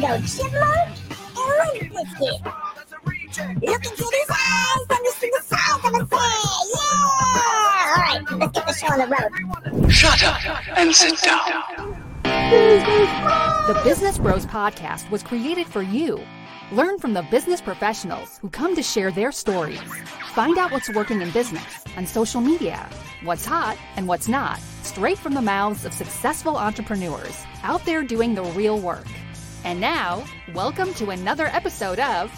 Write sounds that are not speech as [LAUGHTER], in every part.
go Chipmunk and Limp Bizkit. Look into these eyes and you see the size of a say, yeah! All right, let's get the show on the road. Shut up and sit down. The Business Bros Podcast was created for you. Learn from the business professionals who come to share their stories. Find out what's working in business and social media, what's hot and what's not, straight from the mouths of successful entrepreneurs out there doing the real work. And now, welcome to another episode of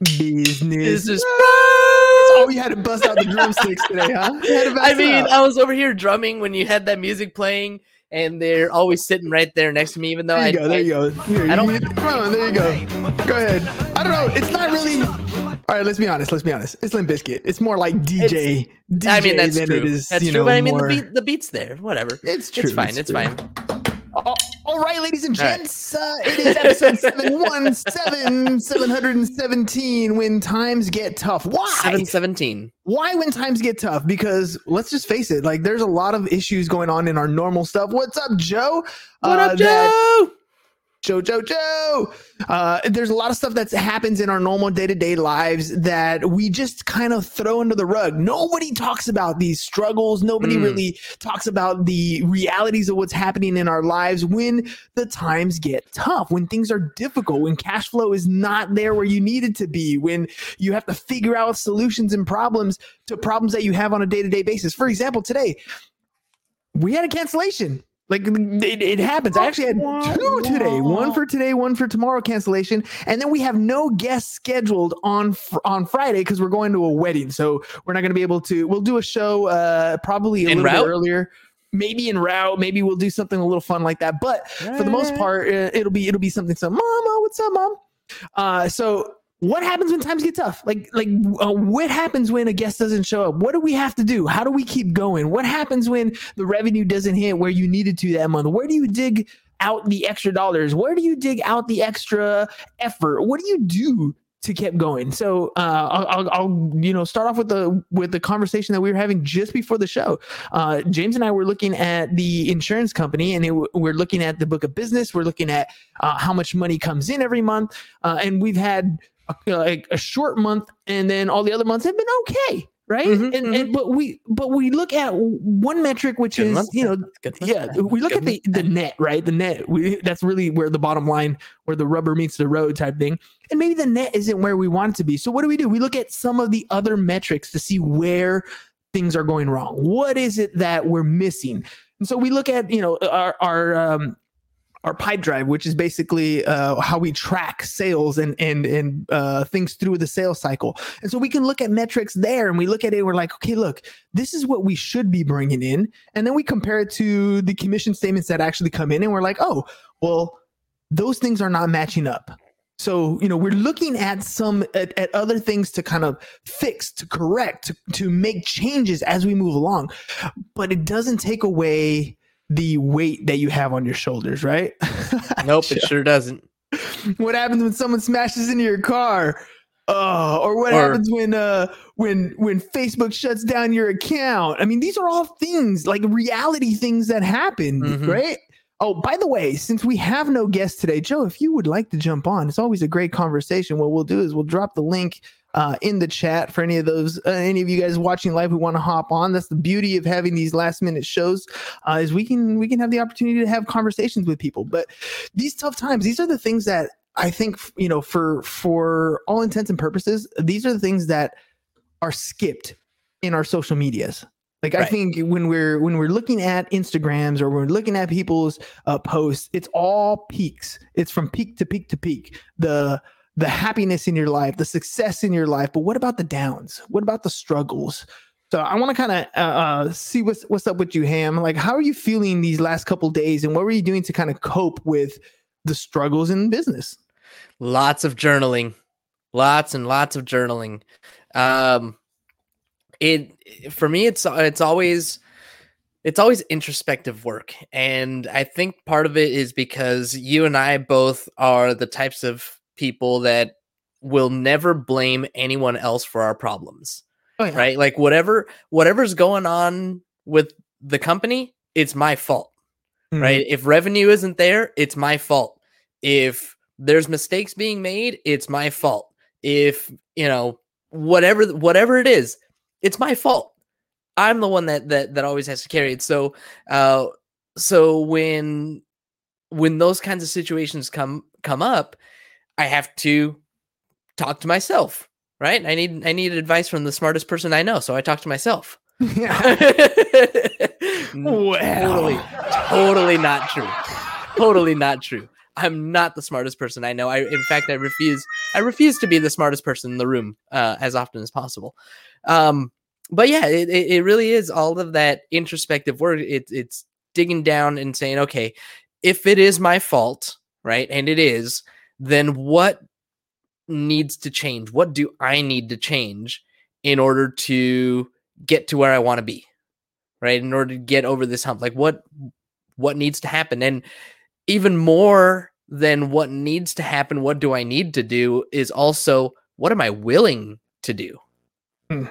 Business. Business Oh, you had to bust out the drumsticks today, huh? To I mean, out. I was over here drumming when you had that music playing, and they're always sitting right there next to me, even though there I go. There you go. Here, I don't- you- Come on, there you go. Go ahead. I don't know. It's not really. All right, let's be honest. Let's be honest. It's Limp Bizkit. It's more like DJ. DJ I mean, that's than true. It is, that's you true. know, but I mean, more- the beat, the beat's there. Whatever. It's true. It's fine. It's, true. fine. All- right, ladies and All right. gents, uh, it is episode 717, 717, when times get tough. Why? Seven seventeen. Why when times get tough? Because let's just face it, like there's a lot of issues going on in our normal stuff. What's up, Joe? What Uh, up, Joe? Joe, Joe, Joe. Uh, there's a lot of stuff that happens in our normal day to day lives that we just kind of throw under the rug. Nobody talks about these struggles. Nobody Mm. really talks about the realities of what's happening in our lives when the times get tough, when things are difficult, when cash flow is not there where you need it to be, when you have to figure out solutions and problems to problems that you have on a day to day basis. For example, today, we had a cancellation. Like it, it happens. I actually had two today. One for today, one for tomorrow cancellation, and then we have no guests scheduled on fr- on Friday because we're going to a wedding. So we're not going to be able to. We'll do a show uh probably a En little route? bit earlier. Maybe in route. Maybe we'll do something a little fun like that. But for the most part, uh, it'll be it'll be something. So, Mama, what's up, Mom? Uh, so what happens when times get tough? Like like uh, what happens when a guest doesn't show up? What do we have to do? How do we keep going? What happens when the revenue doesn't hit where you needed to that month? Where do you dig out the extra dollars? Where do you dig out the extra effort? What do you do to keep going? So uh, I'll, I'll, you know start off with the with the conversation that we were having just before the show. Uh, James and I were looking at the insurance company, and it, we're looking at the book of business. We're looking at uh, how much money comes in every month, uh, and we've had a, like a short month, and then all the other months have been okay, right? Mhm, and, and but we but we look at one metric, which Good is month. you know month. yeah we look Good at the the net right? The net we, that's really where the bottom line where the rubber meets the road type thing. And maybe the net isn't where we want it to be. So what do we do? We look at some of the other metrics to see where things are going wrong. What is it that we're missing? And so we look at you know our our um our Pipedrive, which is basically uh, how we track sales and and and uh, things through the sales cycle. And so we can look at metrics there, and we look at it. We're like, okay, look, this is what we should be bringing in, and then we compare it to the commission statements that actually come in, and we're like, oh, well, those things are not matching up. So you know, we're looking at some at, at other things to kind of fix, to correct, to, to make changes as we move along, but it doesn't take away the weight that you have on your shoulders, right? [LAUGHS] Nope, it sure doesn't. what happens when someone smashes into your car? Uh, or what Or- happens when uh when when Facebook shuts down your account? I mean, these are all things like reality things that happen, Mhm. right? Oh, by the way, since we have no guest today, Joe, if you would like to jump on, it's always a great conversation. What we'll do is we'll drop the link uh, in the chat for any of those, uh, any of you guys watching live who want to hop on. That's the beauty of having these last minute shows, uh, is we can we can have the opportunity to have conversations with people. But these tough times, these are the things that I think you know for for all intents and purposes, these are the things that are skipped in our social medias. Like I think when we're when we're looking at Instagrams or we're looking at people's uh, posts, it's all peaks. It's from peak to peak to peak. The the happiness in your life, the success in your life. But what about the downs? What about the struggles? So I want to kind of uh, uh, see what's what's up with you, Ham. Like, how are you feeling these last couple days, and what were you doing to kind of cope with the struggles in business? Lots of journaling, lots and lots of journaling. Um, it for me, it's it's always it's always introspective work, and I think part of it is because you and I both are the types of people that will never blame anyone else for our problems. Oh, yeah. right like whatever whatever's going on with the company it's my fault Mhm. right if revenue isn't there it's my fault If there's mistakes being made, it's my fault. If, you know, whatever whatever it is, it's my fault. I'm the one that that that always has to carry it. So uh so when when those kinds of situations come come up, I have to talk to myself, right? I need I need advice from the smartest person I know, so I talk to myself. yeah [LAUGHS] [LAUGHS] Totally, totally not true. Totally not true. I'm not the smartest person I know. I, in fact, I refuse. I refuse to be the smartest person in the room uh, as often as possible. Um, but yeah, it, it, it really is all of that introspective work. It, it's digging down and saying, okay, if it is my fault, right, and it is, then what needs to change? What do I need to change in order to get to where I want to be? Right? In order to get over this hump. Like what what needs to happen? And even more than what needs to happen, what do I need to do is also what am I willing to do? Hmm.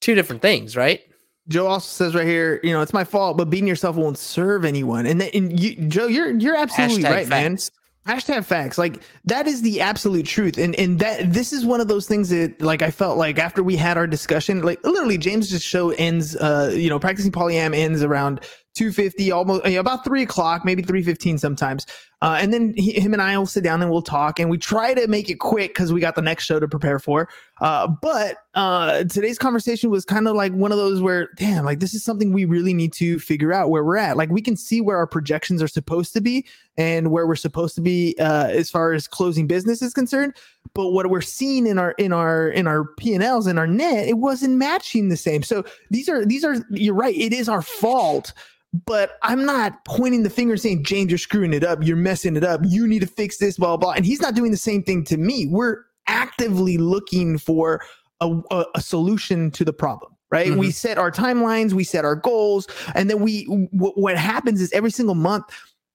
Two different things, right? Joe also says right here, you know, it's my fault, but beating yourself won't serve anyone. And, then, and you, Joe, you're you're absolutely Hashtag right, man. Hashtag facts. Like that is the absolute truth. And and that this is one of those things that like I felt like after we had our discussion, like literally James's show ends uh, you know, practicing polyam ends around 250 almost you know, about three o'clock maybe 315 sometimes uh, and then he, him and i will sit down and we'll talk and we try to make it quick because we got the next show to prepare for. Uh, but uh, today's conversation was kind of like one of those where damn like this is something we really need to figure out where we're at. Like we can see where our projections are supposed to be and where we're supposed to be uh, as far as closing business is concerned. But what we're seeing in our in our in our p&l's and our net it wasn't matching the same. So these are these are you're right it is our fault but I'm not pointing the finger saying, James, you're screwing it up. You're messing it up. You need to fix this, blah, blah. And he's not doing the same thing to me. We're actively looking for a, a, a solution to the problem. Right. We mm-hmm. set our timelines, we set our goals, and then we, w- what happens is every single month,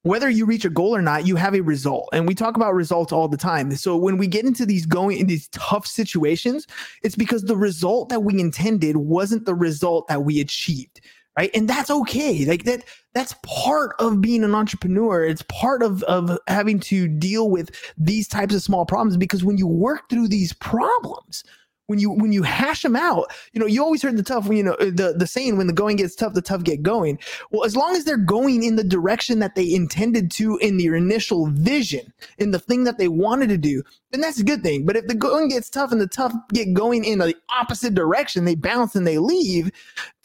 whether you reach a goal or not, you have a result. And we talk about results all the time. So when we get into these going in these tough situations, it's because the result that we intended wasn't the result that we achieved right? And that's okay. Like that that's part of being an entrepreneur. It's part of of having to deal with these types of small problems because when you work through these problems when you when you hash them out you know you always heard the tough you know the the saying when the going gets tough the tough get going. Well as long as they're going in the direction that they intended to in their initial vision in the thing that they wanted to do then that's a good thing. But if the going gets tough and the tough get going in the opposite direction they bounce and they leave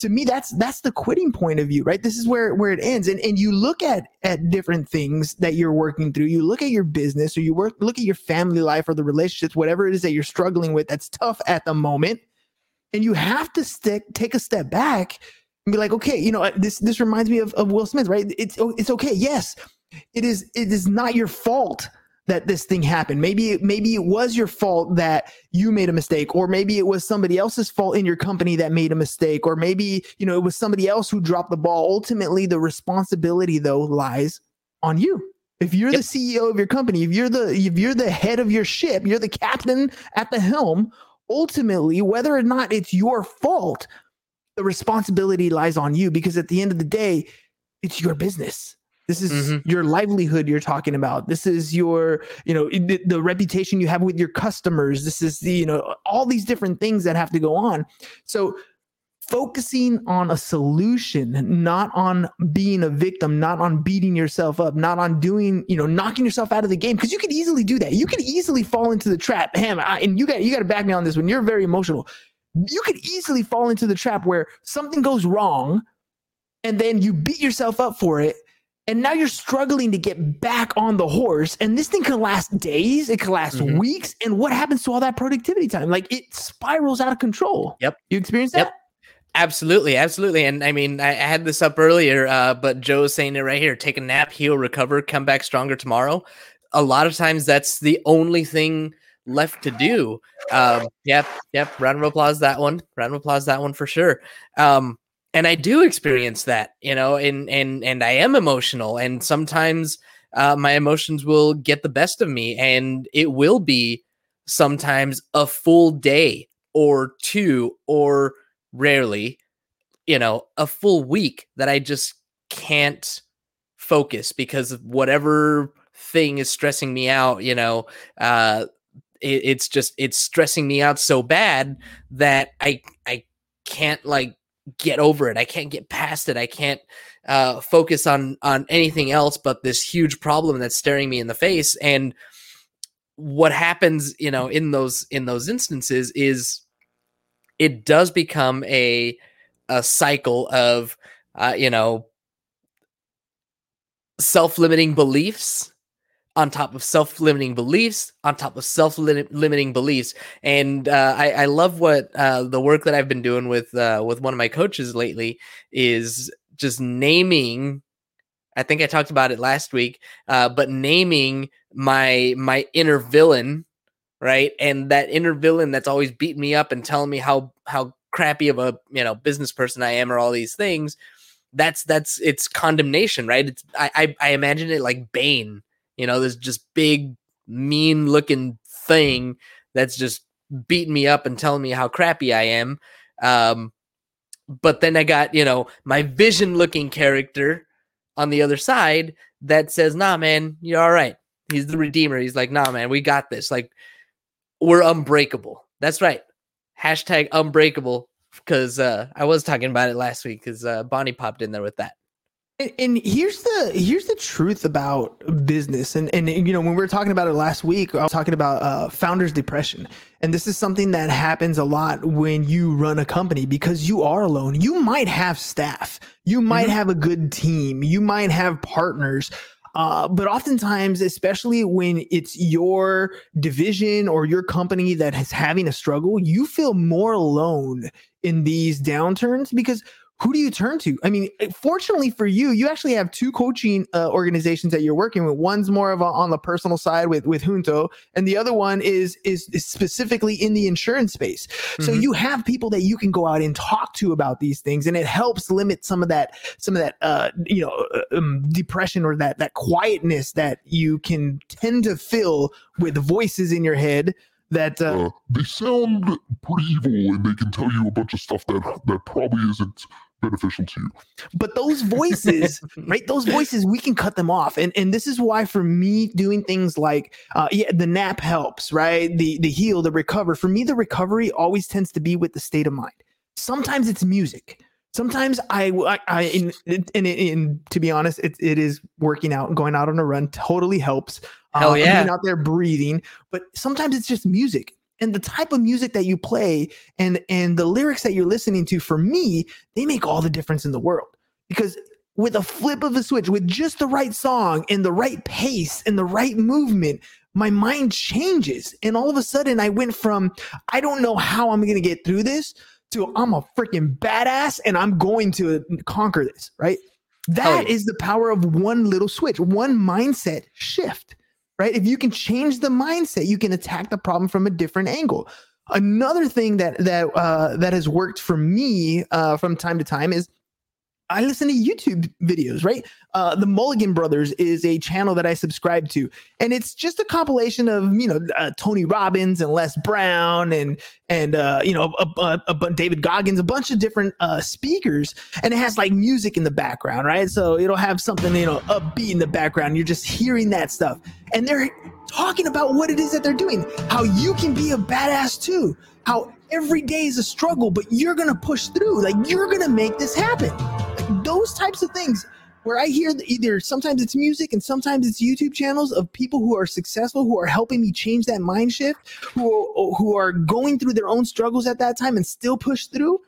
to me that's that's the quitting point of view right? This is where where it ends. And and you look at at different things that you're working through. You look at your business or you work look at your family life or the relationships whatever it is that you're struggling with that's tough at the moment. And you have to stick take a step back and be like okay you know this this reminds me of, of will smith right? It's it's okay yes. It is it is not your fault that this thing happened. Maybe maybe it was your fault that you made a mistake or maybe it was somebody else's fault in your company that made a mistake or maybe, you know, it was somebody else who dropped the ball. Ultimately, the responsibility though lies on you. If you're Yep. the CEO of your company, if you're the if you're the head of your ship, you're the captain at the helm, ultimately whether or not it's your fault, the responsibility lies on you because at the end of the day, it's your business. This is Mhm. your livelihood you're talking about. This is your, you know, the, the reputation you have with your customers. This is the, you know, all these different things that have to go on. So focusing on a solution, not on being a victim, not on beating yourself up, not on doing, you know, knocking yourself out of the game. Because you could easily do that. You could easily fall into the trap. Ham, I, and you got you got to back me on this one. You're very emotional. You could easily fall into the trap where something goes wrong, and then you beat yourself up for it. And now you're struggling to get back on the horse. And this thing can last days, it can last Mhm. weeks. And what happens to all that productivity time? Like it spirals out of control. Yep. You experience that Yep. Absolutely, absolutely. And I mean, I, I had this up earlier, uh, but Joe's saying it right here: take a nap, heal, recover, come back stronger tomorrow. A lot of times, that's the only thing left to do. Um, yep, yep. Round of applause that one. Round of applause that one for sure. Um, and I do experience that, you know, and and and I am emotional, and sometimes uh, my emotions will get the best of me, and it will be sometimes a full day or two or rarely, you know, a full week that I just can't focus because of whatever thing is stressing me out, you know, uh, it, it's just it's stressing me out so bad that I I can't like get over it. I can't get past it. I can't uh, focus on on anything else but this huge problem that's staring me in the face. And what happens, you know, in those in those instances is it does become a a cycle of uh, you know self-limiting beliefs on top of self-limiting beliefs on top of self-limiting beliefs. And uh, I, I, love what uh, the work that i've been doing with uh, with one of my coaches lately is just naming i think i talked about it last week uh, but naming my my inner villain right? And that inner villain that's always beating me up and telling me how how crappy of a you know business person i am or all these things that's that's it's condemnation right? It's i i, I imagine it like bane you know, this just big, mean looking thing that's just beating me up and telling me how crappy I am. Um, but then I got, you know, my vision looking character on the other side that says, nah, man, you're all right. He's the redeemer. He's like, nah, man, we got this. Like, we're unbreakable. That's right. Hashtag unbreakable. Because uh, I was talking about it last week because uh, Bonnie popped in there with that. And, and, here's the here's the truth about business, and and you know when we were talking about it last week, I was talking about uh, founders depression, and this is something that happens a lot when you run a company because you are alone. You might have staff, you might mm-hmm. have a good team, you might have partners, uh, but oftentimes, especially when it's your division or your company that is having a struggle, you feel more alone in these downturns because who do you turn to? I mean, eh, fortunately for you, you actually have two coaching uh, organizations that you're working with. One's more of a, on the personal side with with Junto, and the other one is is, is specifically in the insurance space. Mm-hmm. So you have people that you can go out and talk to about these things, and it helps limit some of that some of that uh, you know uh, um, depression or that that quietness that you can tend to fill with voices in your head that uh, uh, they sound pretty evil and they can tell you a bunch of stuff that that probably isn't beneficial to you. But those voices, [LAUGHS] right? Those voices, we can cut them off. And and this is why for me doing things like uh yeah, the nap helps, right? The the heal, the recover. For me, the recovery always tends to be with the state of mind. Sometimes it's music. Sometimes I, I, I in, in, in, to be honest, it, it is working out and going out on a run totally helps. Hell uh, yeah. Being out there breathing, but sometimes it's just music and the type of music that you play and and the lyrics that you're listening to for me they make all the difference in the world. Because with a flip of a switch with just the right song and the right pace and the right movement my mind changes. And all of a sudden i went from i don't know how i'm going to get through this to i'm a freaking badass and i'm going to conquer this right? That oh, is the power of one little switch one mindset shift right? If you can change the mindset, you can attack the problem from a different angle. Another thing that that uh, that has worked for me uh, from time to time is I listen to YouTube videos, right? Uh, the Mulligan Brothers is a channel that I subscribe to, and it's just a compilation of you know uh, Tony Robbins and Les Brown and and uh, you know a, a, a, David Goggins, a bunch of different uh, speakers, and it has like music in the background, right? So it'll have something you know upbeat in the background. You're just hearing that stuff, and they're talking about what it is that they're doing, how you can be a badass too, how every day is a struggle, but you're gonna push through, like you're gonna make this happen those types of things where I hear either sometimes it's music and sometimes it's YouTube channels of people who are successful, who are helping me change that mind shift, who who are going through their own struggles at that time and still push through.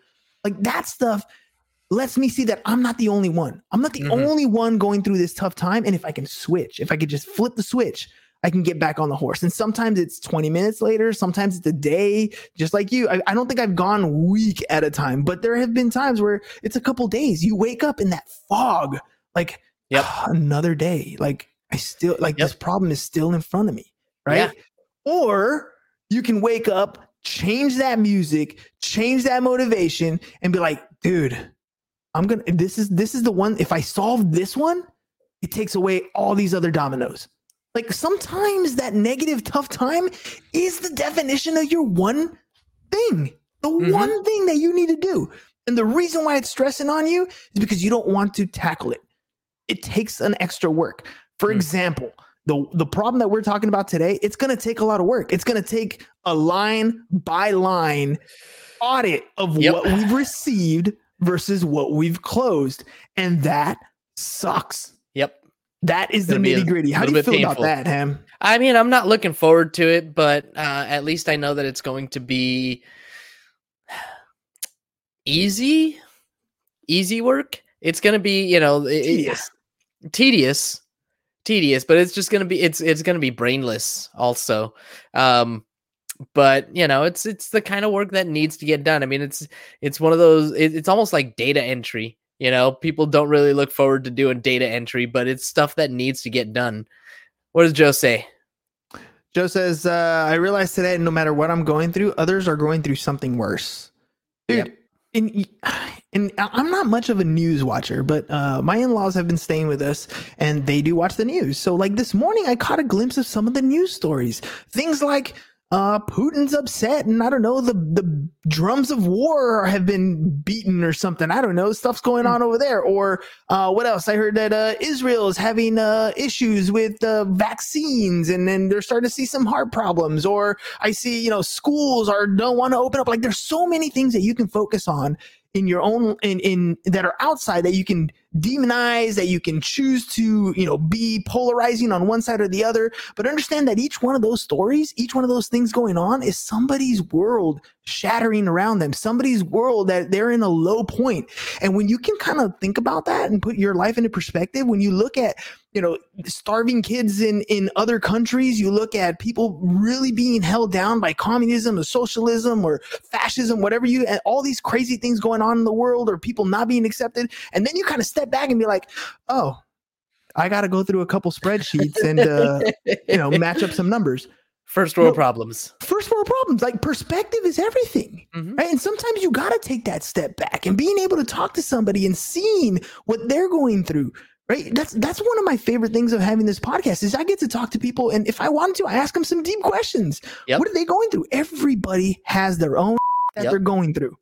Like that stuff lets me see that I'm not the only one. I'm not the mm-hmm. only one going through this tough time. And if I can switch, if I could just flip the switch I can get back on the horse. And sometimes it's 20 minutes later, sometimes it's a day, just like you. I, I, don't think I've gone week at a time, but there have been times where it's a couple days. You wake up in that fog, like yep. Ah, another day. Like I still like yep. this problem is still in front of me. Right. Yeah. Or you can wake up, change that music, change that motivation, and be like, dude, I'm gonna this is this is the one. If I solve this one, it takes away all these other dominoes. Like sometimes that negative tough time is the definition of your one thing, the mm-hmm. one thing that you need to do. And the reason why it's stressing on you is because you don't want to tackle it. It takes an extra work. For mm. example, The the problem that we're talking about today, it's going to take a lot of work. It's going to take a line by line audit of Yep. what we've received versus what we've closed, and that sucks. Yep. That is the Gonna be a nitty gritty. How do you bit feel about that, Ham? I mean, I'm not looking forward to it, but uh, at least I know that it's going to be [SIGHS] easy, easy work. It's going to be, you know, it- it- Tedious. tedious, tedious, but it's just going to be, it's it's going to be brainless also. Um, but you know, it's it's the kind of work that needs to get done. I mean, it's it's one of those. It, it's almost like data entry. You know, people don't really look forward to doing data entry, but it's stuff that needs to get done. What does Joe say? Joe says, uh, I realize today, no matter what I'm going through, others are going through something worse. Dude, Yep. and, and I'm not much of a news watcher, but uh, my in laws have been staying with us and they do watch the news. So, like this morning, I caught a glimpse of some of the news stories. Things like uh, Putin's upset, and I don't know, the, the drums of war have been beaten or something. I don't know, stuff's going on over there. Or uh, what else? I heard that uh, Israel is having uh, issues with uh, vaccines, and then they're starting to see some heart problems. Or I see, you know, schools are don't want to open up. Like there's so many things that you can focus on in your own in in that are outside that you can demonize that you can choose to you know be polarizing on one side or the other. But understand that each one of those stories each one of those things going on is somebody's world shattering around them somebody's world that they're in a low point. And when you can kind of think about that and put your life into perspective when you look at you know starving kids in in other countries you look at people really being held down by communism or socialism or fascism whatever you and all these crazy things going on in the world or people not being accepted and then you kind of step back and be like oh i got to go through a couple spreadsheets and uh, you know match up some numbers First world No. problems. first world problems like perspective is everything Mhm. right and sometimes you got to take that step back and being able to talk to somebody and seeing what they're going through right that's that's one of my favorite things of having this podcast is i get to talk to people and if i wanted to i ask them some deep questions Yep. what are they going through everybody has their own [LAUGHS] that Yep. they're going through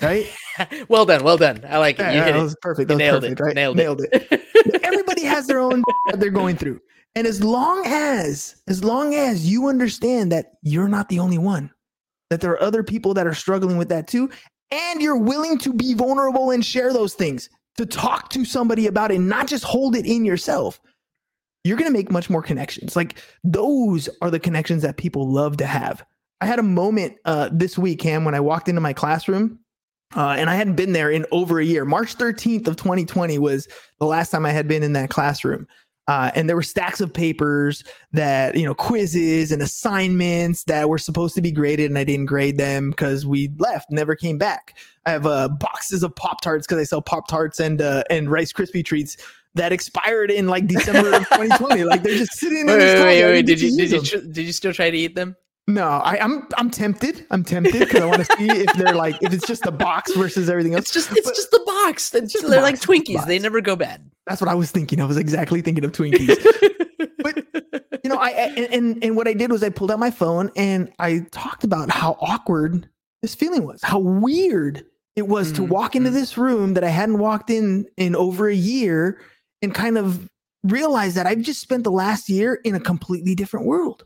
right [LAUGHS] well done, well done. I like it. Yeah, You hit that it. was perfect You that was nailed perfect it. right Nailed, it it. [LAUGHS] everybody has their own that they're going through and as long as as long as you understand that you're not the only one that there are other people that are struggling with that too and you're willing to be vulnerable and share those things to talk to somebody about it not just hold it in yourself you're going to make much more connections like those are the connections that people love to have i had a moment uh, this week cam when i walked into my classroom uh, and I hadn't been there in over a year. March 13th of 2020 was the last time I had been in that classroom. Uh, and there were stacks of papers that, you know, quizzes and assignments that were supposed to be graded, and I didn't grade them because we left, never came back. I have uh, boxes of Pop Tarts because I sell Pop Tarts and uh, and Rice Krispie treats that expired in like December of [LAUGHS] 2020. Like they're just sitting in Wait, wait, wait, wait. didn't Did you did you tr- did you still try to eat them? No, I, I'm I'm tempted. I'm tempted because I want to see if they're like if it's just the box versus everything else. It's just it's But- just the box. It's just they're box, like Twinkies. They never go bad. That's what I was thinking. I was exactly thinking of Twinkies. [LAUGHS] But you know, I, and- and and what I did was I pulled out my phone and I talked about how awkward this feeling was, how weird it was to Mhm, walk into mhm. this room that I hadn't walked in in over a year and kind of realize that I've just spent the last year in a completely different world,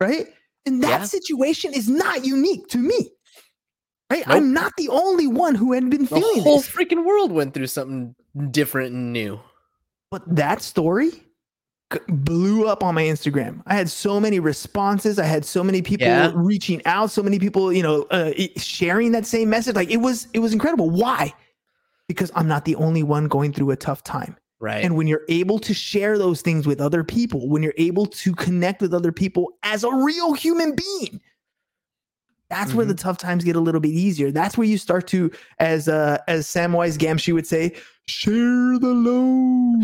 right? And that Yeah. situation is not unique to me. Right? Nope. I'm not the only one who had been feeling this. the whole this. freaking world went through something different and new. But that story blew up on my Instagram. I had so many responses. I had so many people Yeah. reaching out, so many people, you know, uh, sharing that same message. Like it was, it was incredible. Why? Because I'm not the only one going through a tough time. Right. And when you're able to share those things with other people, when you're able to connect with other people as a real human being, that's where the Mm-hmm. tough times get a little bit easier. That's where you start to, as uh, as Samwise Gamgee would say, share the load.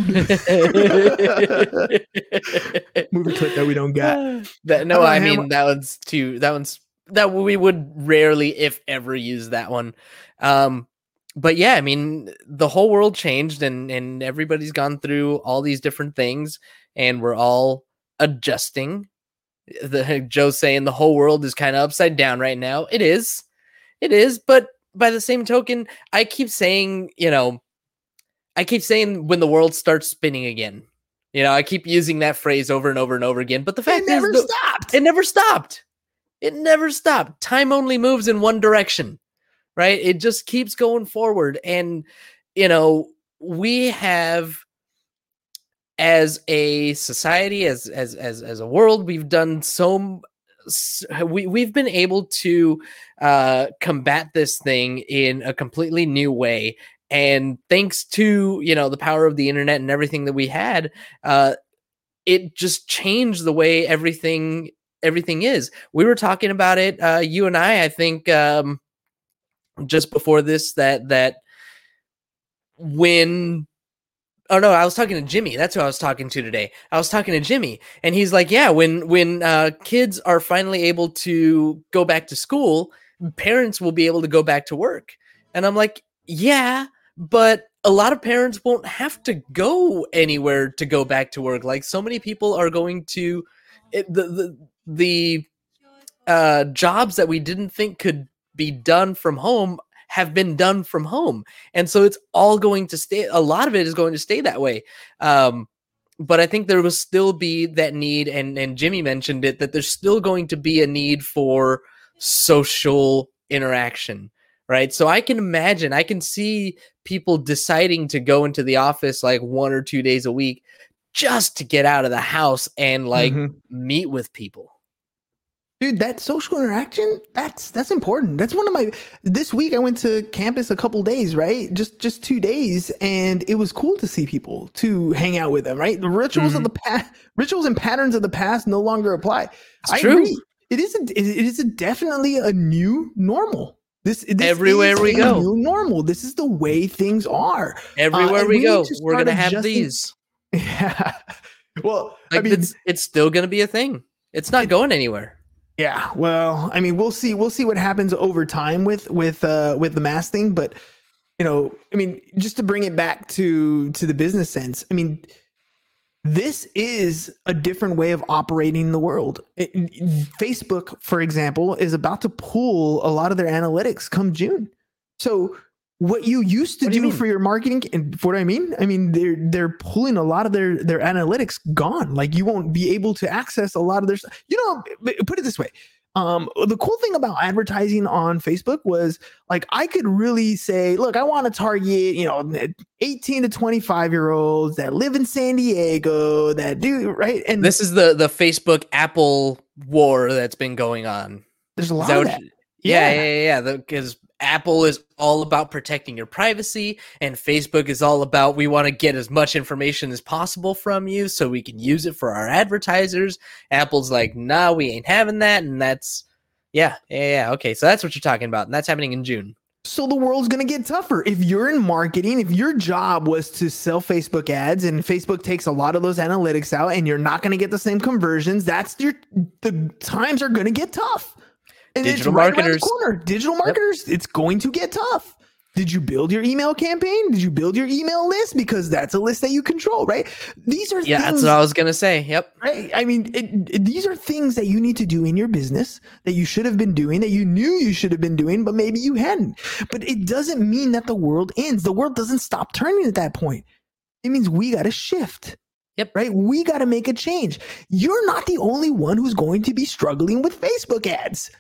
[LAUGHS] Movie clip that we don't got. [SIGHS] that, no, don't I mean that one's too. That one's that we would rarely, if ever, use that one. Um, but yeah, I mean, the whole world changed, and and everybody's gone through all these different things, and we're all adjusting. The [LAUGHS] Joe's saying the whole world is kind of upside down right now. It is, it is. But by the same token, I keep saying, you know, I keep saying when the world starts spinning again, You know, I keep using that phrase over and over and over again, but the fact It never is, stopped. it never stopped. It never stopped. Time only moves in one direction, right? It just keeps going forward. And, you know, we have as a society, as as as as a world, we've done so we we've been able to uh combat this thing in a completely new way. And thanks to, you know, the power of the internet and everything that we had, uh it just changed the way everything everything is. We were talking about it, uh, you and I, I think, um, just before this, that that when oh no, I was talking to Jimmy. That's who I was talking to today. I was talking to Jimmy, and he's like, yeah, when when uh, kids are finally able to go back to school, parents will be able to go back to work. And I'm like, yeah, but a lot of parents won't have to go anywhere to go back to work. Like so many people are going to the the the uh, jobs that we didn't think could be done from home have been done from home, and so it's all going to stay. A lot of it is going to stay that way. Um, but I think there will still be that need, and and Jimmy mentioned it that there's still going to be a need for social interaction right so i can imagine i can see people deciding to go into the office like one or two days a week just to get out of the house and like Mhm. meet with people dude that social interaction that's that's important. That's one of my this week i went to campus a couple days right? Just just two days and it was cool to see people to hang out with them right? The rituals of mm-hmm. the past rituals and patterns of the past no longer apply. It's I true. agree. it is a, it is a definitely a new normal. This, this Everywhere we a go. new normal. This is the way things are. Uh, Everywhere and we, we go we're gonna have adjusting- these. [LAUGHS] Yeah. Well like i mean it's it's still gonna be a thing. It's not going anywhere Yeah, well, I mean, we'll see. We'll see what happens over time with with uh, with the mask thing. But you know, I mean, just to bring it back to to the business sense, I mean, this is a different way of operating the world. It- Facebook, for example, is about to pull a lot of their analytics come June. So what you used to What do do, you for your marketing and what I mean, I mean they're they're pulling a lot of their their analytics gone. Like you won't be able to access a lot of their. You know, put it this way. Um, the cool thing about advertising on Facebook was like I could really say, look, I want to target, you know, 18 to 25 year olds that live in San Diego that do right. And this is the the facebook apple war that's been going on there's a lot that of that. yeah, yeah, yeah, yeah. Because Apple is all about protecting your privacy, and Facebook is all about we want to get as much information as possible from you so we can use it for our advertisers. Apple's like, nah, we ain't having that, and that's yeah, yeah, yeah. Okay, so that's what you're talking about, and that's happening in June. So the world's going to get tougher. If you're in marketing, if your job was to sell Facebook ads and Facebook takes a lot of those analytics out and you're not going to get the same conversions, that's your the times are going to get tough. And Digital right marketers. corner. Digital marketers, it's going to get tough. Did you build your email campaign? Did you build your email list because that's a list that you control, right? These are Yeah, things that's what I was gonna say. Yep. Right. I mean, it, it- these are things that you need to do in your business that you should have been doing, that you knew you should have been doing, but maybe you hadn't. But it doesn't mean that the world ends. The world doesn't stop turning at that point. It means we got to shift. Yep. Right. We got to make a change. You're not the only one who's going to be struggling with Facebook ads.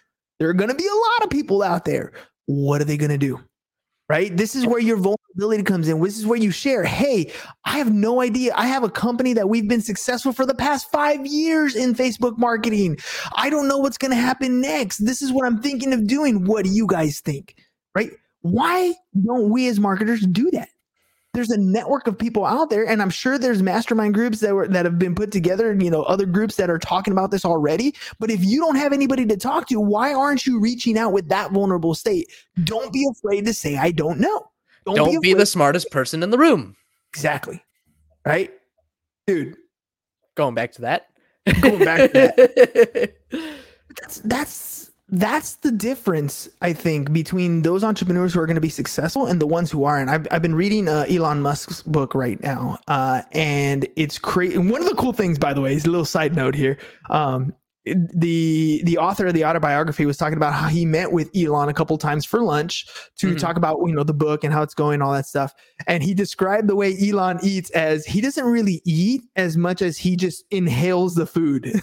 There are going to be a lot of people out there. What are they going to do? Right. This is where your vulnerability comes in. This is where you share, hey, I have no idea. I have a company that we've been successful for the past five years in Facebook marketing. I don't know what's going to happen next. This is what I'm thinking of doing. What do you guys think? Right? Why don't we as marketers do that? There's a network of people out there, and I'm sure there's mastermind groups that were that have been put together. And you know, other groups that are talking about this already. But if you don't have anybody to talk to, why aren't you reaching out with that vulnerable state? Don't be afraid to say I don't know. Don't be afraid- the smartest person in the room. exactly right, dude. Going back to that. Going back to that. [LAUGHS] that's that's that's the difference i think between those entrepreneurs who are going to be successful and the ones who aren't i've, I've been reading uh, elon musk's book right now uh, and it's crazy one of the cool things by the way is a little side note here um, the the author of the autobiography was talking about how he met with Elon a couple times for lunch to Mhm. talk about you know the book and how it's going, all that stuff. And he described the way Elon eats as he doesn't really eat as much as he just inhales the food. [LAUGHS]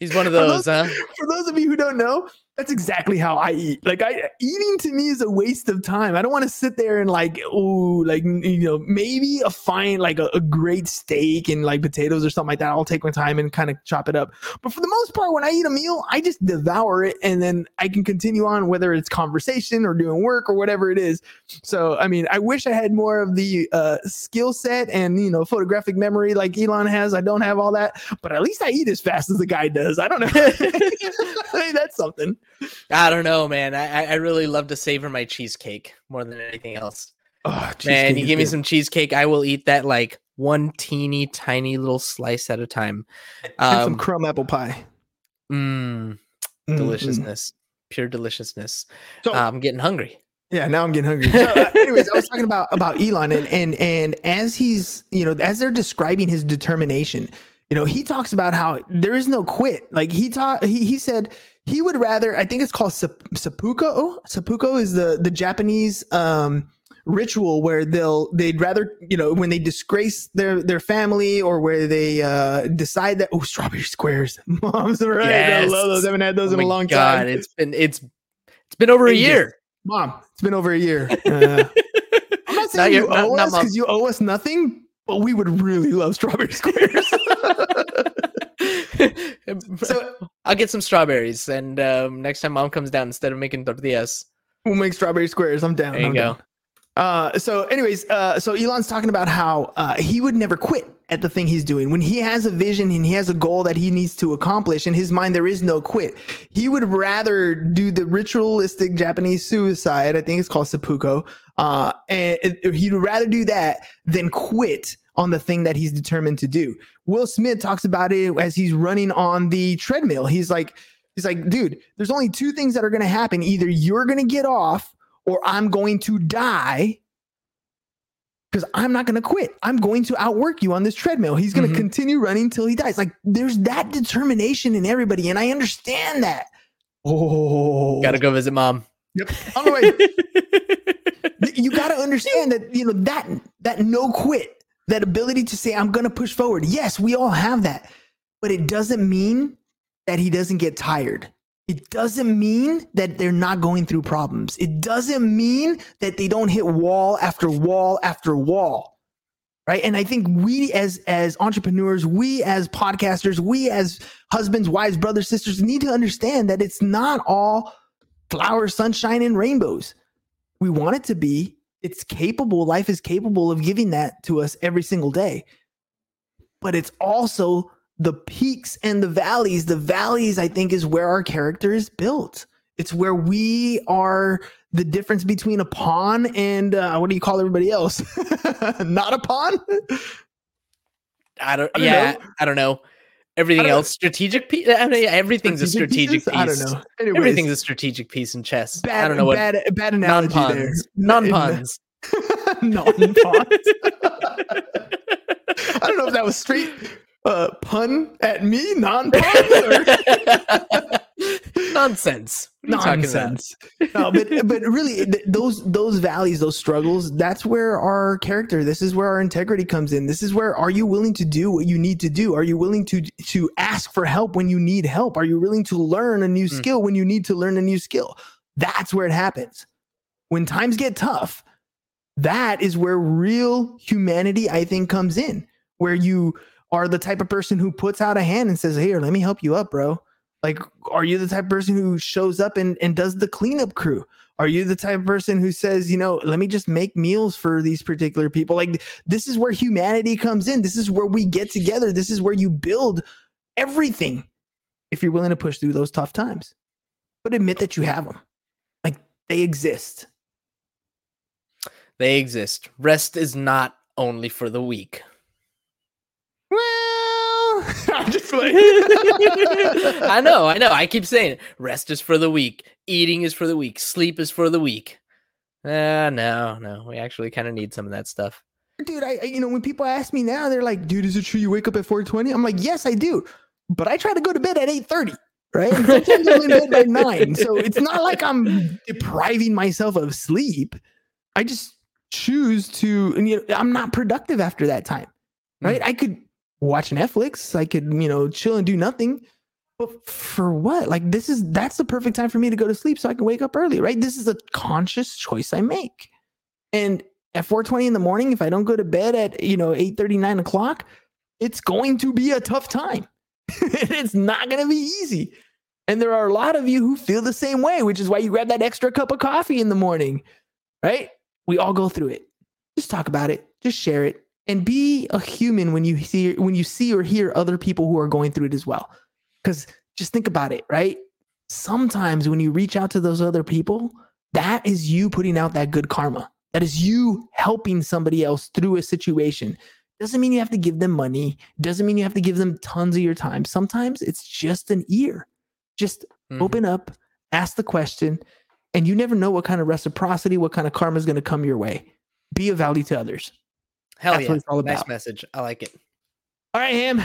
He's one of For those, those- huh? [LAUGHS] For those of you who don't know, that's exactly how I eat. Like I eating to me is a waste of time. I don't want to sit there and like, oh, like you know, maybe a fine like a, a great steak and like potatoes or something like that. I'll take my time and kind of chop it up. But for the most part, when I eat a meal, I just devour it and then I can continue on whether it's conversation or doing work or whatever it is. So I mean, I wish I had more of the uh, skill set and you know photographic memory like Elon has. I don't have all that, but at least I eat as fast as the guy does. I don't know. [LAUGHS] I mean, that's something. I don't know, man. I, I- really love to savor my cheesecake more than anything else. Oh, Man, you give me some cheesecake, I will eat that like one teeny tiny little slice at a time. and some Um, crumb apple pie. Mmm, Mm, mm. deliciousness, pure deliciousness. So I'm getting hungry. yeah, now I'm getting hungry. [LAUGHS] So, uh, anyways, I was talking about about Elon and and and as he's you know as they're describing his determination, you know he talks about how there is no quit. Like he taught he he said he would rather I think it's called sep- seppuku. Oh, seppuku is the the Japanese um ritual where they'll they'd rather you know when they disgrace their their family or where they uh decide that oh strawberry squares [LAUGHS] mom's right i love those I haven't had those Oh in a long God, time It's been it's it's been over a year. Mom, it's been over a year. [LAUGHS] Uh, I'm not saying your- you not- owe not us because you owe us nothing, but we would really love strawberry squares. [LAUGHS] so [LAUGHS] I'll get some strawberries, and um, next time mom comes down, instead of making tortillas, we'll make strawberry squares. I'm down. there you I'm go. down. Uh, so, anyways, uh, so Elon's talking about how uh, he would never quit at the thing he's doing. When he has a vision and he has a goal that he needs to accomplish, in his mind, there is no quit. He would rather do the ritualistic Japanese suicide. I think it's called seppuku. Uh, and he'd rather do that than quit on the thing that he's determined to do. Will Smith talks about it as he's running on the treadmill. He's like, he's like, dude, there's only two things that are going to happen. Either you're going to get off or I'm going to die because I'm not going to quit. I'm going to outwork you on this treadmill. He's going to Mhm. continue running till he dies. Like there's that determination in everybody, and I understand that. Oh, Gotta go visit mom. Yep. On the way, you got to understand that you know that that no quit, that ability to say I'm going to push forward. Yes, we all have that, but it doesn't mean that he doesn't get tired. It doesn't mean that they're not going through problems. It doesn't mean that they don't hit wall after wall after wall. Right? And I think we as as entrepreneurs, we as podcasters, we as husbands, wives, brothers, sisters need to understand that it's not all flowers, sunshine and rainbows. We want it to be. It's capable. Life is capable of giving that to us every single day. But it's also the peaks and the valleys. The valleys, I think, is where our character is built. It's where we are the difference between a pawn and uh, what do you call everybody else? [LAUGHS] Not a pawn? I don't. I don't yeah, know. I don't know. Everything else, strategic piece. I mean, everything's a strategic pieces? piece. I don't know. Anyways, Everything's a strategic piece in chess. bad, I don't know what bad, bad non analogy there. puns. [LAUGHS] Non puns. non puns. [LAUGHS] I don't know if that was straight uh, pun at me, non pun, [LAUGHS] Nonsense. What are you about? nonsense. no, but but really, th- those those valleys, those struggles, that's where our character. This is where our integrity comes in. This is where are you willing to do what you need to do? Are you willing to to ask for help when you need help? Are you willing to learn a new Mm. skill when you need to learn a new skill? That's where it happens. When times get tough, that is where real humanity, I think, comes in. Where you are the type of person who puts out a hand and says, "Here, let me help you up, bro." Like, are you the type of person who shows up and, and does the cleanup crew? Are you the type of person who says, you know, let me just make meals for these particular people? Like, this is where humanity comes in. This is where we get together. This is where you build everything if you're willing to push through those tough times. But admit that you have them. Like, they exist. They exist. Rest is not only for the weak. Well, I'm just like, [LAUGHS] I know, I know. I keep saying it. Rest is for the weak. Eating is for the weak. Sleep is for the weak. Uh, no, no. We actually kind of need some of that stuff. dude, I, I- you know, when people ask me now, they're like, dude, is it true you wake up at 420? I'm like, yes, I do. but I try to go to bed at 8:30, right? And sometimes I'm in bed by nine. So it's not like I'm depriving myself of sleep. I just choose to, and you know, I'm not productive after that time. Right. I could watch Netflix. I could, you know, chill and do nothing. But for what? Like this is that's the perfect time for me to go to sleep so I can wake up early, right? This is a conscious choice I make. And at 4:20 in the morning, if I don't go to bed at you know 8 39 o'clock, it's going to be a tough time. [LAUGHS] it's not gonna be easy. And there are a lot of you who feel the same way, which is why you grab that extra cup of coffee in the morning, right? We all go through it. Just talk about it, just share it, and be a human when you see when you see or hear other people who are going through it as well. Because just think about it, right? Sometimes when you reach out to those other people, that is you putting out that good karma. That is you helping somebody else through a situation. Doesn't mean you have to give them money. Doesn't mean you have to give them tons of your time. Sometimes it's just an ear. Just Mhm. open up, ask the question, and you never know what kind of reciprocity, what kind of karma is going to come your way. Be of value to others. Hell That's yeah. what it's all Nice message. I like it. All right, Ham.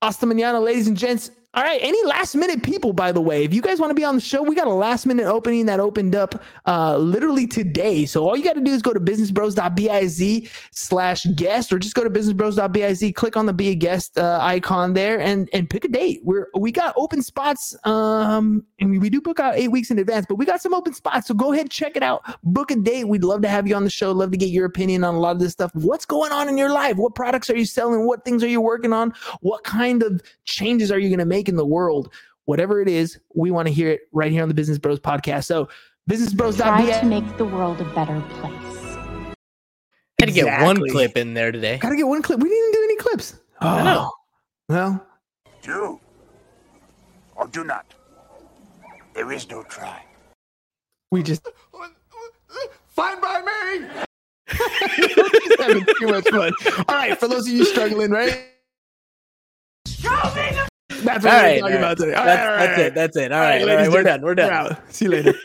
Hasta mañana, ladies and gents. All right, any last minute people, by the way, if you guys want to be on the show, we got a last minute opening that opened up uh, literally today. So all you got to do is go to businessbros.biz slash guest or just go to businessbros.biz, click on the be a guest uh, icon there and and pick a date. We're we got open spots. Um, and we, do book out eight weeks in advance, but we got some open spots. So go ahead, check it out. Book a date. We'd love to have you on the show. Love to get your opinion on a lot of this stuff. What's going on in your life? What products are you selling? What things are you working on? What kind of changes are you going to make in the world? Whatever it is, we want to hear it right here on the Business Bros podcast. So Try to make the world a better place. Had to get one clip in there today. Gotta get one clip. We didn't do any clips. Oh, I know. Well, Do or do not. There is no try. we just Fine by me. [LAUGHS] just having too much fun. All right, for those of you struggling, right? That's what All we're right, talking all about today. All That's, right, that's it. That's it. All all right, all ladies right. and We're done. We're done. out. See you later. [LAUGHS]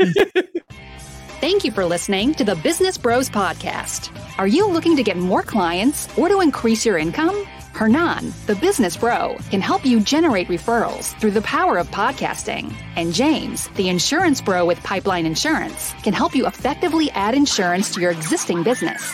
Thank you for listening to the Business Bros Podcast. Are you looking to get more clients or to increase your income? Hernan, the business bro, can help you generate referrals through the power of podcasting. And James, the insurance bro with Pipeline Insurance, can help you effectively add insurance to your existing business.